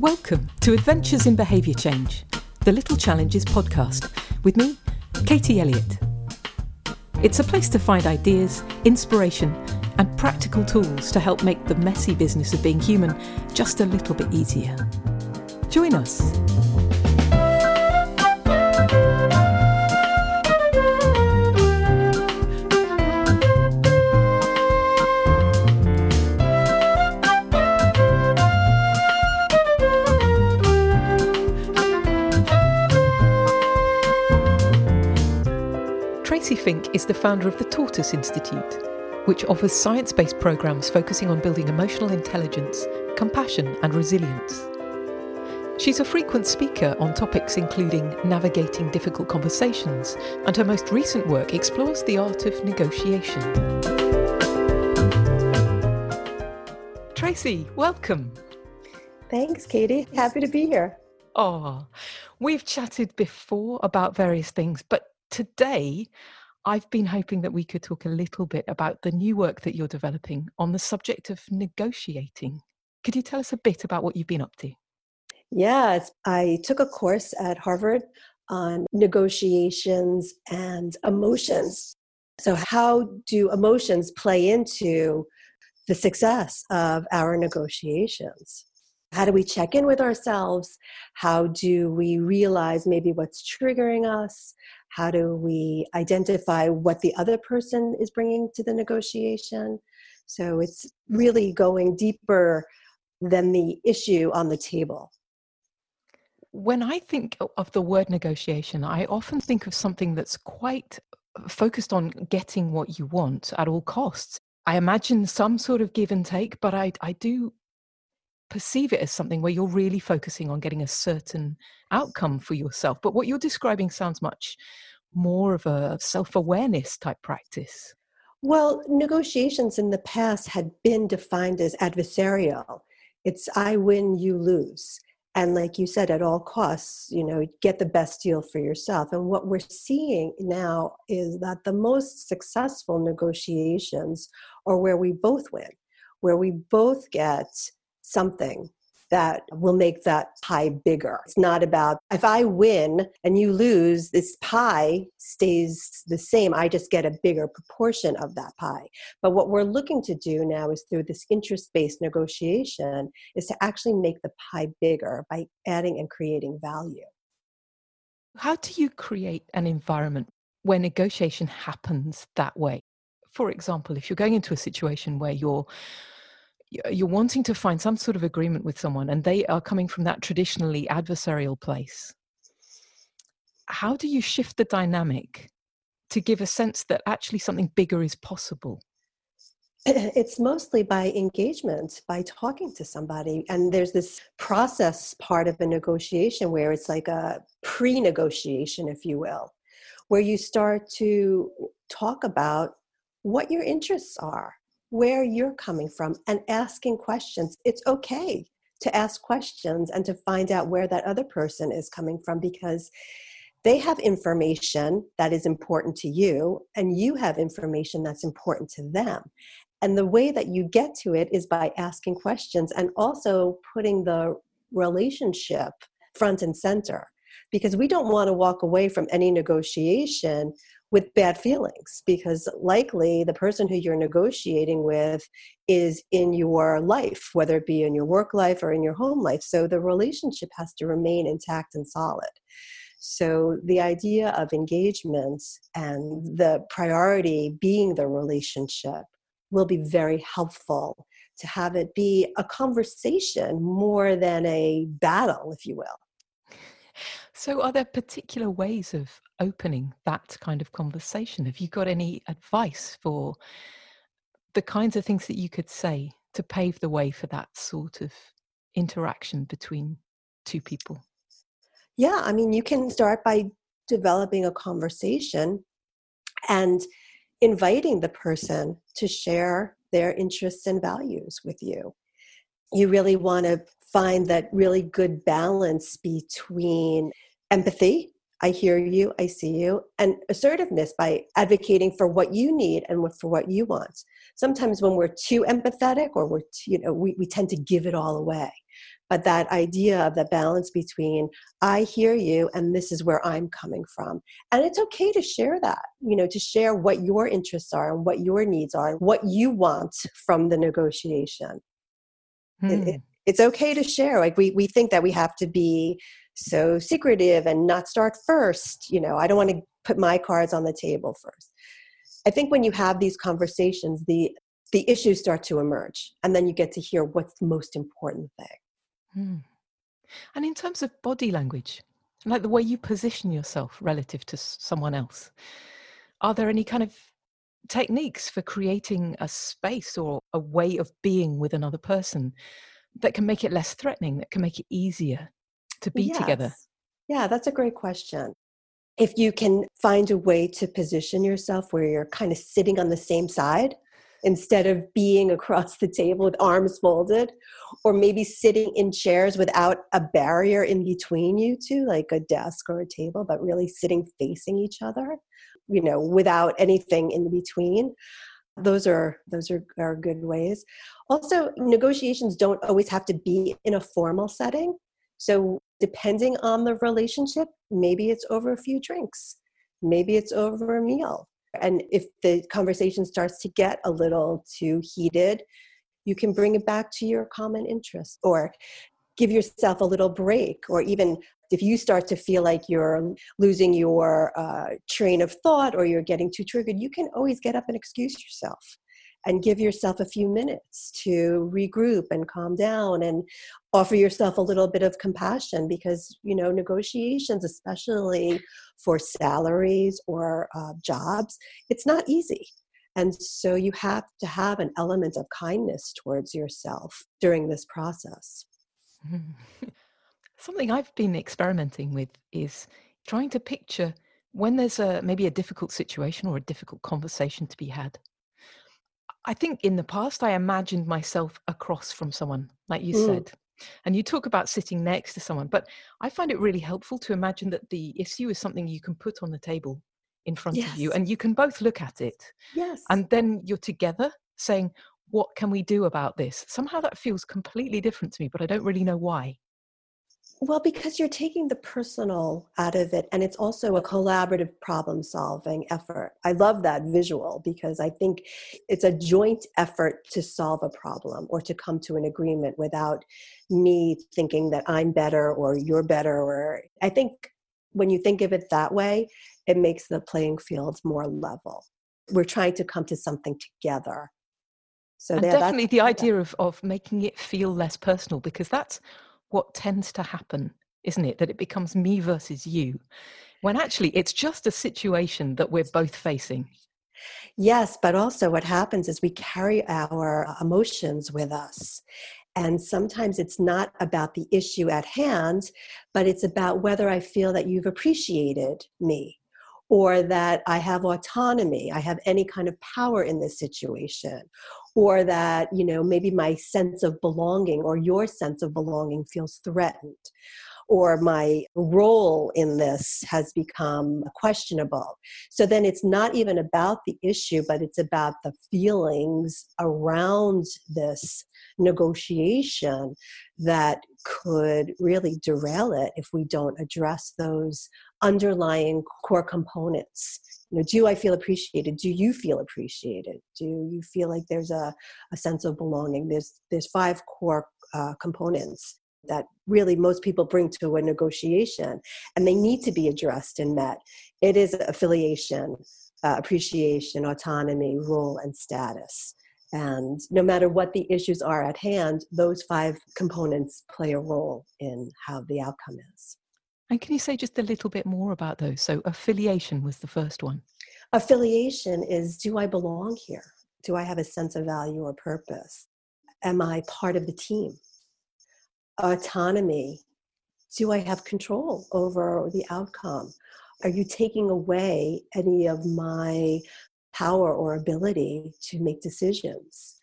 Welcome to Adventures in Behaviour Change, the Little Challenges podcast, with me, Katie Elliott. It's a place to find ideas, inspiration, and practical tools to help make the messy business of being human just a little bit easier. Join us. Fink is the founder of the Tortoise Institute, which offers science based programs focusing on building emotional intelligence, compassion, and resilience. She's a frequent speaker on topics including navigating difficult conversations, and her most recent work explores the art of negotiation. Tracy, welcome. Thanks, Katie. Happy to be here. Oh, we've chatted before about various things, but today I've been hoping that we could talk a little bit about the new work that you're developing on the subject of negotiating. Could you tell us a bit about what you've been up to? Yes, I took a course at Harvard on negotiations and emotions. So, how do emotions play into the success of our negotiations? How do we check in with ourselves? How do we realize maybe what's triggering us? How do we identify what the other person is bringing to the negotiation? So it's really going deeper than the issue on the table. When I think of the word negotiation, I often think of something that's quite focused on getting what you want at all costs. I imagine some sort of give and take, but I, I do perceive it as something where you're really focusing on getting a certain outcome for yourself. But what you're describing sounds much more of a self awareness type practice. Well, negotiations in the past had been defined as adversarial. It's I win, you lose. And like you said, at all costs, you know, get the best deal for yourself. And what we're seeing now is that the most successful negotiations are where we both win, where we both get something that will make that pie bigger. It's not about if I win and you lose, this pie stays the same. I just get a bigger proportion of that pie. But what we're looking to do now is through this interest based negotiation is to actually make the pie bigger by adding and creating value. How do you create an environment where negotiation happens that way? For example, if you're going into a situation where you're you're wanting to find some sort of agreement with someone and they are coming from that traditionally adversarial place. How do you shift the dynamic to give a sense that actually something bigger is possible? It's mostly by engagement by talking to somebody and there's this process part of a negotiation where it's like a pre-negotiation if you will where you start to talk about what your interests are where you're coming from and asking questions. It's okay to ask questions and to find out where that other person is coming from because they have information that is important to you and you have information that's important to them. And the way that you get to it is by asking questions and also putting the relationship front and center because we don't want to walk away from any negotiation with bad feelings because likely the person who you're negotiating with is in your life, whether it be in your work life or in your home life. So the relationship has to remain intact and solid. So the idea of engagement and the priority being the relationship will be very helpful to have it be a conversation more than a battle, if you will. So, are there particular ways of opening that kind of conversation? Have you got any advice for the kinds of things that you could say to pave the way for that sort of interaction between two people? Yeah, I mean, you can start by developing a conversation and inviting the person to share their interests and values with you. You really want to find that really good balance between empathy I hear you, I see you, and assertiveness by advocating for what you need and for what you want. Sometimes when we're too empathetic or we're too, you know we, we tend to give it all away. but that idea of the balance between i hear you and this is where i'm coming from and it's okay to share that you know to share what your interests are and what your needs are and what you want from the negotiation hmm. it, it, hmm. It's okay to share like we, we think that we have to be so secretive and not start first you know i don't want to put my cards on the table first i think when you have these conversations the the issues start to emerge and then you get to hear what's the most important thing Hmm. And in terms of body language, like the way you position yourself relative to someone else, are there any kind of techniques for creating a space or a way of being with another person that can make it less threatening, that can make it easier to be yes. together? Yeah, that's a great question. If you can find a way to position yourself where you're kind of sitting on the same side instead of being across the table with arms folded or maybe sitting in chairs without a barrier in between you two like a desk or a table but really sitting facing each other you know without anything in between those are those are, are good ways. Also negotiations don't always have to be in a formal setting. So depending on the relationship maybe it's over a few drinks maybe it's over a meal. And if the conversation starts to get a little too heated, you can bring it back to your common interest. Or give yourself a little break or even if you start to feel like you're losing your uh, train of thought or you're getting too triggered you can always get up and excuse yourself and give yourself a few minutes to regroup and calm down and offer yourself a little bit of compassion because you know negotiations especially for salaries or uh, jobs it's not easy. And so you have to have an element of kindness towards yourself during this process something i've been experimenting with is trying to picture when there's a maybe a difficult situation or a difficult conversation to be had I think in the past, I imagined myself across from someone, like you mm. said. And you talk about sitting next to someone, but I find it really helpful to imagine that the issue is something you can put on the table in front yes. of you and you can both look at it. Yes. And then you're together saying, what can we do about this? Somehow that feels completely different to me, but I don't really know why. Well, because you're taking the personal out of it, and it's also a collaborative problem solving effort. I love that visual because I think it's a joint effort to solve a problem or to come to an agreement without me thinking that I'm better or you're better. Or I think when you think of it that way, it makes the playing field more level. We're trying to come to something together. So and definitely the idea of, of making it feel less personal because that's what tends to happen, isn't it? That it becomes me versus you, when actually it's just a situation that we're both facing. Yes, but also what happens is we carry our uh, emotions with us. And sometimes it's not about the issue at hand, but it's about whether I feel that you've appreciated me or that I have autonomy, I have any kind of power in this situation, or that you know maybe my sense of belonging or your sense of belonging feels threatened or my role in this has become questionable. So then it's not even about the issue, but it's about the feelings around this negotiation that could really derail it if we don't address those underlying core components. You know do i feel appreciated? Do you feel appreciated? Do you feel like there's a, a sense of belonging? There's there's five core uh, components that really most people bring to a negotiation and they need to be addressed and met it is affiliation uh, appreciation autonomy role and status and no matter what the issues are at hand those five components play a role in how the outcome is and can you say just a little bit more about those? So, affiliation was the first one. Affiliation is do I belong here? Do I have a sense of value or purpose? Am I part of the team? Autonomy do I have control over the outcome? Are you taking away any of my power or ability to make decisions?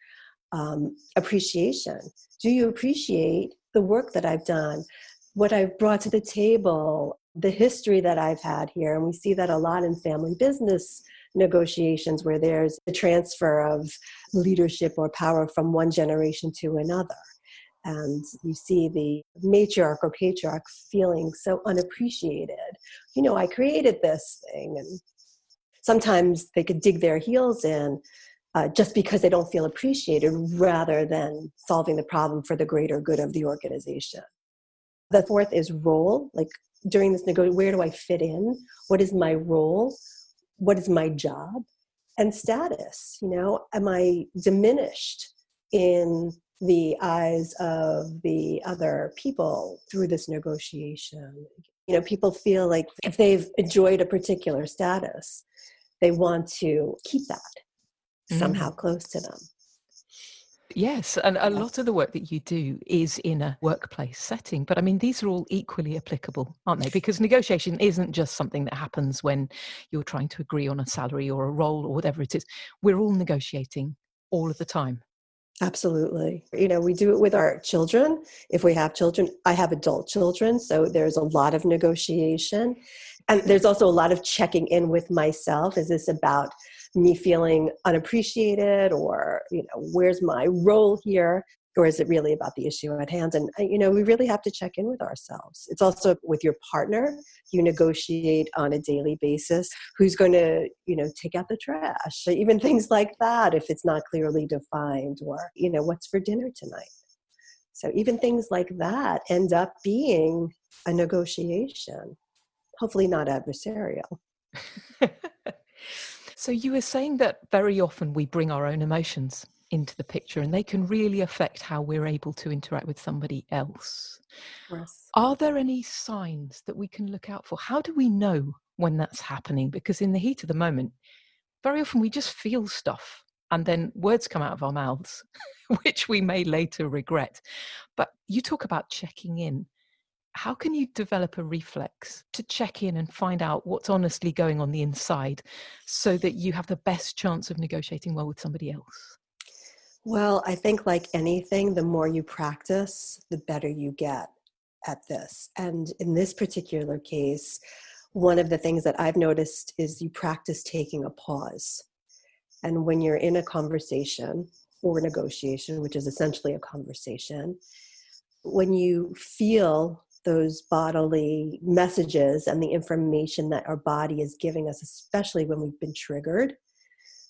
Um, appreciation. Do you appreciate the work that I've done? what I've brought to the table, the history that I've had here. And we see that a lot in family business negotiations where there's a transfer of leadership or power from one generation to another. And you see the matriarch or patriarch feeling so unappreciated. You know, I created this thing, and sometimes they could dig their heels in uh, just because they don't feel appreciated rather than solving the problem for the greater good of the organization. The fourth is role, like during this negotiation, where do I fit in? What is my role? What is my job? And status, you know, am I diminished in the eyes of the other people through this negotiation? You know, people feel like if they've enjoyed a particular status, they want to keep that mm. somehow close to them. Yes, and a lot of the work that you do is in a workplace setting. But I mean, these are all equally applicable, aren't they? Because negotiation isn't just something that happens when you're trying to agree on a salary or a role or whatever it is. We're all negotiating all of the time. Absolutely. You know, we do it with our children. If we have children, I have adult children, so there's a lot of negotiation. And there's also a lot of checking in with myself. Is this about me feeling unappreciated or you know where's my role here or is it really about the issue at hand? And uh, you know we really have to check in with ourselves. It's also with your partner you negotiate on a daily basis who's going to you know take out the trash even things like that if it's not clearly defined or you know what's for dinner tonight. So even things like that end up being a negotiation hopefully not adversarial. So you were saying that very often we bring our own emotions into the picture and they can really affect how we're able to interact with somebody else. Yes. Are there any signs that we can look out for? How do we know when that's happening? Because in the heat of the moment, very often we just feel stuff and then words come out of our mouths, which we may later regret. But you talk about checking in how can you develop a reflex to check in and find out what's honestly going on the inside so that you have the best chance of negotiating well with somebody else? Well, I think, like anything, the more you practice, the better you get at this. And in this particular case, one of the things that I've noticed is you practice taking a pause. And when you're in a conversation or negotiation, which is essentially a conversation, when you feel those bodily messages and the information that our body is giving us, especially when we've been triggered,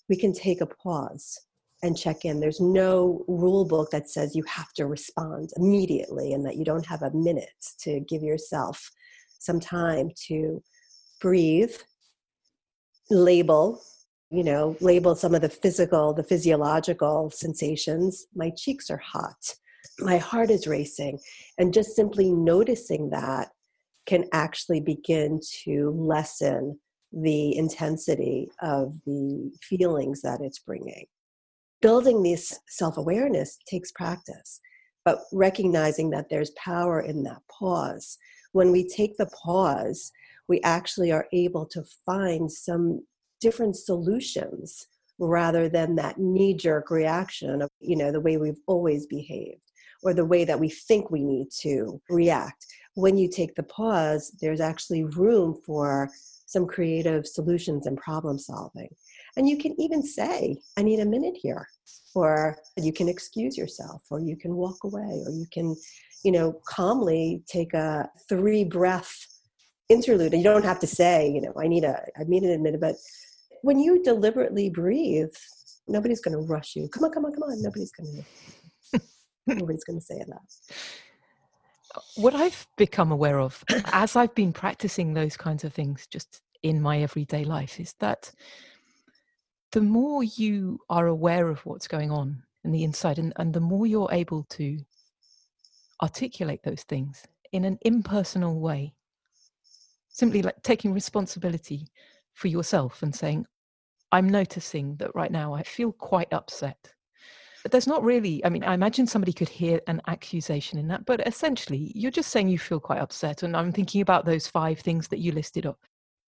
we can take a pause and check in. There's no rule book that says you have to respond immediately and that you don't have a minute to give yourself some time to breathe, label, you know, label some of the physical, the physiological sensations. My cheeks are hot my heart is racing. And just simply noticing that can actually begin to lessen the intensity of the feelings that it's bringing. Building this self awareness takes practice, but recognizing that there's power in that pause. When we take the pause, we actually are able to find some different solutions rather than that knee jerk reaction of, you know, the way we've always behaved or the way that we think we need to react. When you take the pause, there's actually room for some creative solutions and problem solving. And you can even say, I need a minute here, or you can excuse yourself, or you can walk away, or you can, you know, calmly take a three breath interlude. And you don't have to say, you know, I need a, I need a minute, but when you deliberately breathe, nobody's going to rush you. Come on, come on, come on. Nobody's going to Nobody's going to say that. What I've become aware of as I've been practicing those kinds of things just in my everyday life is that the more you are aware of what's going on in the inside and, and the more you're able to articulate those things in an impersonal way, simply like taking responsibility for yourself and saying, I'm noticing that right now I feel quite upset there's not really, I mean, I imagine somebody could hear an accusation in that, but essentially, you're just saying you feel quite upset. And I'm thinking about those five things that you listed up.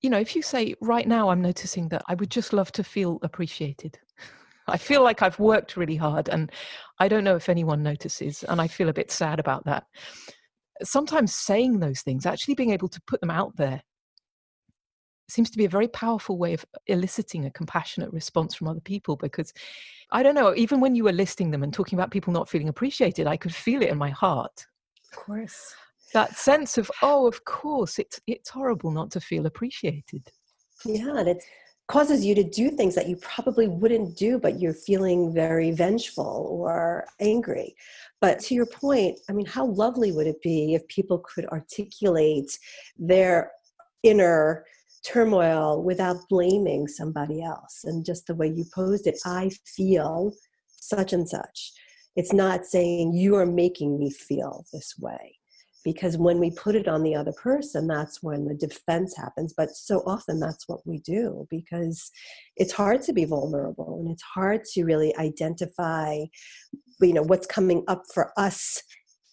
You know, if you say, right now, I'm noticing that I would just love to feel appreciated. I feel like I've worked really hard and I don't know if anyone notices, and I feel a bit sad about that. Sometimes saying those things, actually being able to put them out there, seems to be a very powerful way of eliciting a compassionate response from other people because I don't know, even when you were listing them and talking about people not feeling appreciated, I could feel it in my heart. Of course. That sense of, oh, of course, it's it's horrible not to feel appreciated. Yeah, and it causes you to do things that you probably wouldn't do, but you're feeling very vengeful or angry. But to your point, I mean, how lovely would it be if people could articulate their inner turmoil without blaming somebody else? And just the way you posed it, I feel such and such. It's not saying you are making me feel this way because when we put it on the other person that's when the defense happens but so often that's what we do because it's hard to be vulnerable and it's hard to really identify you know what's coming up for us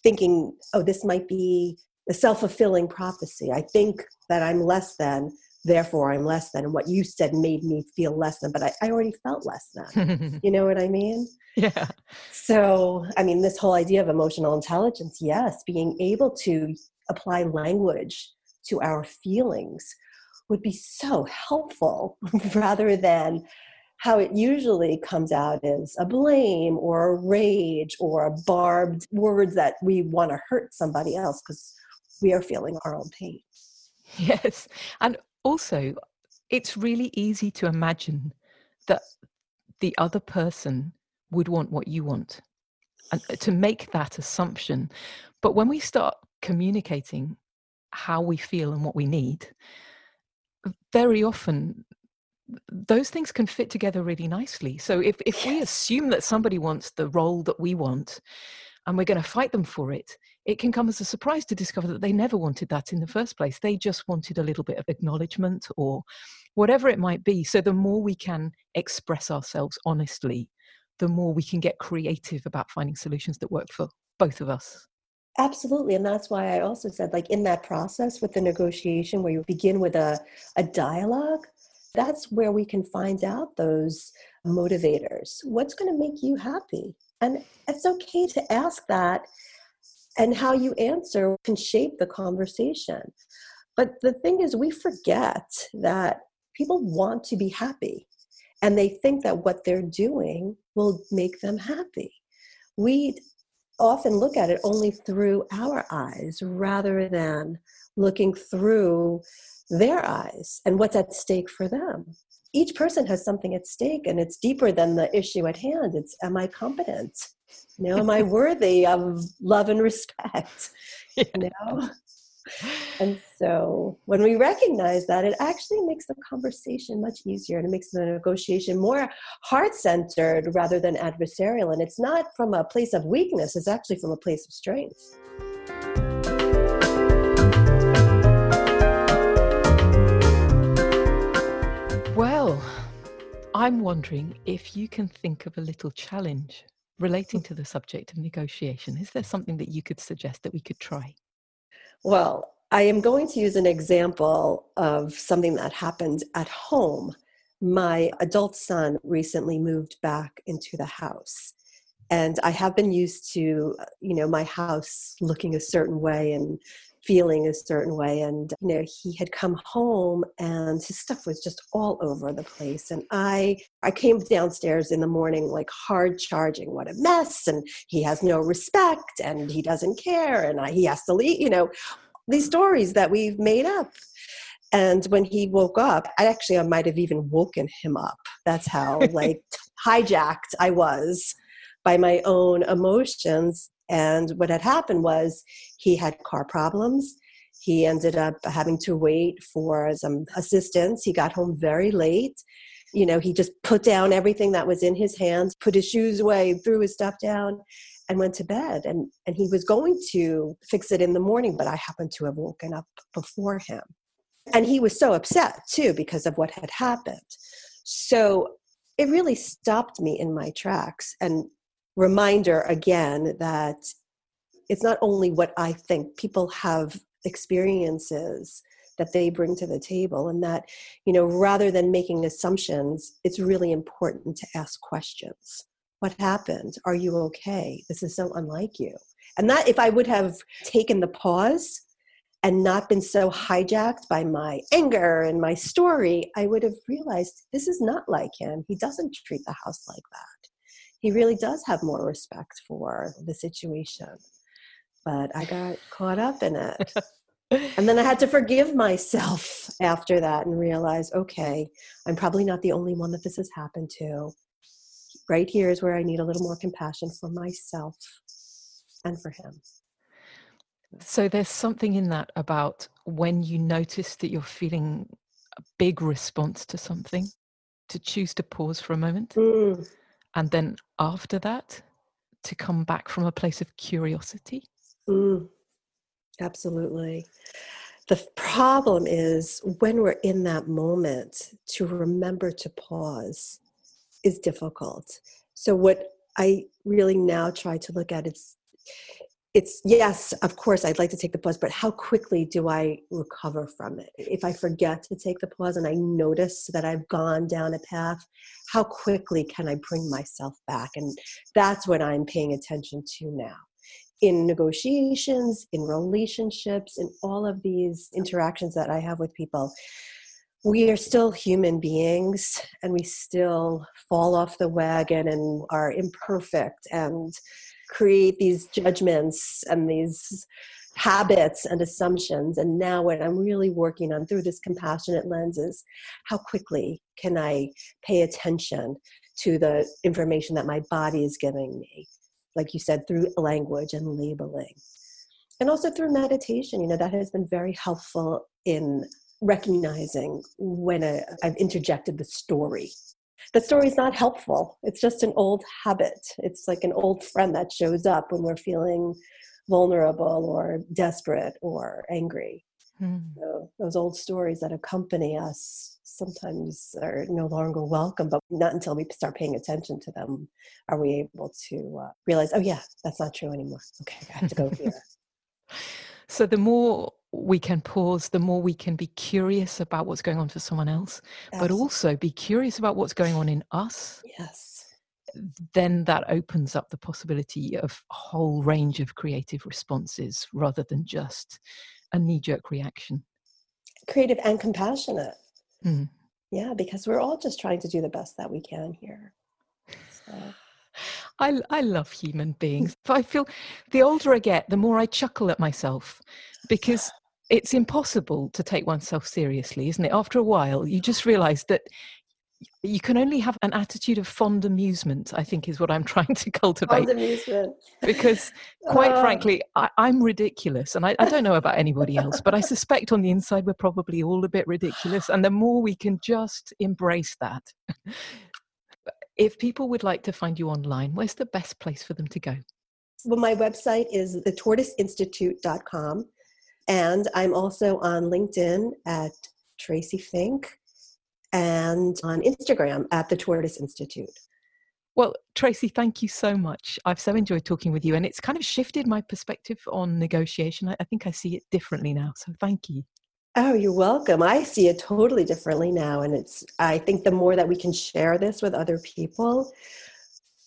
thinking oh this might be a self-fulfilling prophecy i think that i'm less than therefore i'm less than and what you said made me feel less than but i, I already felt less than you know what i mean yeah so i mean this whole idea of emotional intelligence yes being able to apply language to our feelings would be so helpful rather than how it usually comes out as a blame or a rage or a barbed words that we want to hurt somebody else because we are feeling our own pain. Yes. And also, it's really easy to imagine that the other person would want what you want and uh, to make that assumption. But when we start communicating how we feel and what we need, very often those things can fit together really nicely. So if, if we assume that somebody wants the role that we want and we're going to fight them for it, it can come as a surprise to discover that they never wanted that in the first place. They just wanted a little bit of acknowledgement or whatever it might be. So the more we can express ourselves honestly, the more we can get creative about finding solutions that work for both of us. Absolutely. And that's why I also said, like, in that process with the negotiation where you begin with a, a dialogue, that's where we can find out those motivators. What's going to make you happy? And it's okay to ask that, and how you answer can shape the conversation. But the thing is, we forget that people want to be happy, and they think that what they're doing will make them happy. We often look at it only through our eyes rather than looking through their eyes and what's at stake for them. Each person has something at stake, and it's deeper than the issue at hand. It's am I competent? You know, am I worthy of love and respect? You know? And so when we recognize that, it actually makes the conversation much easier and it makes the negotiation more heart centered rather than adversarial. And it's not from a place of weakness, it's actually from a place of strength. I'm wondering if you can think of a little challenge relating to the subject of negotiation. Is there something that you could suggest that we could try? Well, I am going to use an example of something that happened at home. My adult son recently moved back into the house. And I have been used to, you know, my house looking a certain way and feeling a certain way. And you know he had come home and his stuff was just all over the place. And i i came downstairs in the morning like hard charging what a mess. And he has no respect and he doesn't care. And I, he has to leave you know these stories that we've made up. And when he woke up i actually i might have even woken him up. That's how like hijacked i was by my own emotions and what had happened was he had car problems. He ended up having to wait for some assistance. He got home very late. You know, he just put down everything that was in his hands, put his shoes away, threw his stuff down, and went to bed. And, and he was going to fix it in the morning, but I happened to have woken up before him. And he was so upset too because of what had happened. So it really stopped me in my tracks. And reminder again that it's not only what I think, people have experiences that they bring to the table and that you know rather than making assumptions it's really important to ask questions what happened are you okay this is so unlike you and that if i would have taken the pause and not been so hijacked by my anger and my story, I would have realized this is not like him. He doesn't treat the house like that. He really does have more respect for the situation. But I got caught up in it. and then I had to forgive myself after that and realize okay, I'm probably not the only one that this has happened to. Right here is where I need a little more compassion for myself and for him. So there's something in that about when you notice that you're feeling a big response to something, to choose to pause for a moment. Mm. And then after that, to come back from a place of curiosity. Mm. Absolutely. The problem is when we're in that moment to remember to pause is difficult. So, what I really now try to look at is it's yes, of course, I'd like to take the pause, but how quickly do I recover from it? If I forget to take the pause and I notice that I've gone down a path, how quickly can I bring myself back? And that's what I'm paying attention to now. In negotiations, in relationships, in all of these interactions that I have with people, we are still human beings and we still fall off the wagon and are imperfect and create these judgments and these habits and assumptions. And now, what I'm really working on through this compassionate lens is how quickly can I pay attention to the information that my body is giving me, like you said, through language and labeling. And also through meditation, you know, that has been very helpful in recognizing when i I've interjected the story the story is not helpful. It's just an old habit. It's like an old friend that shows up when we're feeling vulnerable or desperate or angry. Hmm. So those old stories that accompany us sometimes are no longer welcome, but not until we start paying attention to them are we able to uh, realize, oh, yeah, that's not true anymore. Okay, I have to go here. so the more we can pause, the more we can be curious about what's going on for someone else, Absolutely. but also be curious about what's going on in us. Yes. Then that opens up the possibility of a whole range of creative responses rather than just a knee jerk reaction. Creative and compassionate. Mm. Yeah, because we're all just trying to do the best that we can here. So. I, I love human beings. I feel the older I get, the more I chuckle at myself because it's impossible to take oneself seriously, isn't it? After a while, you just realize that you can only have an attitude of fond amusement i think is what i'm trying to cultivate fond amusement because quite uh. frankly I, am ridiculous and I, I, don't know about anybody else but i suspect on the inside we're probably all a bit ridiculous and the more we can just embrace that if people would like to find you online where's the best place for them to go well my website is thetortoiseinstitute.com and I'm also on LinkedIn at Tracy Fink and on Instagram at the Tortoise Institute. Well, Tracy, thank you so much. I've so enjoyed talking with you, and it's kind of shifted my perspective on negotiation. I, I think I see it differently now. So thank you. Oh, you're welcome. I see it totally differently now. And it's, I think the more that we can share this with other people,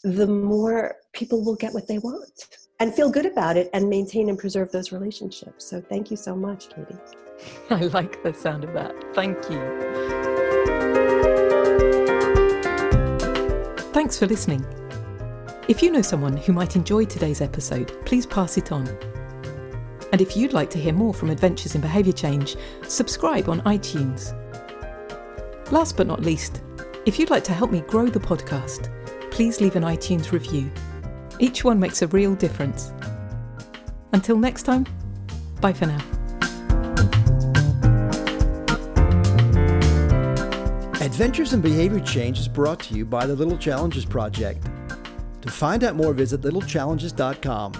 the more people will get what they want and feel good about it and maintain and preserve those relationships. So thank you so much, Katie. I like the sound of that. Thank you. Thanks for listening. If you know someone who might enjoy today's episode, please pass it on. And if you'd like to hear more from Adventures in Behaviour Change, subscribe on iTunes. Last but not least, if you'd like to help me grow the podcast, please leave an iTunes review each one makes a real difference. Until next time, bye for now. Adventures in Behavior Change is brought to you by the Little Challenges Project. To find out more, visit littlechallenges.com.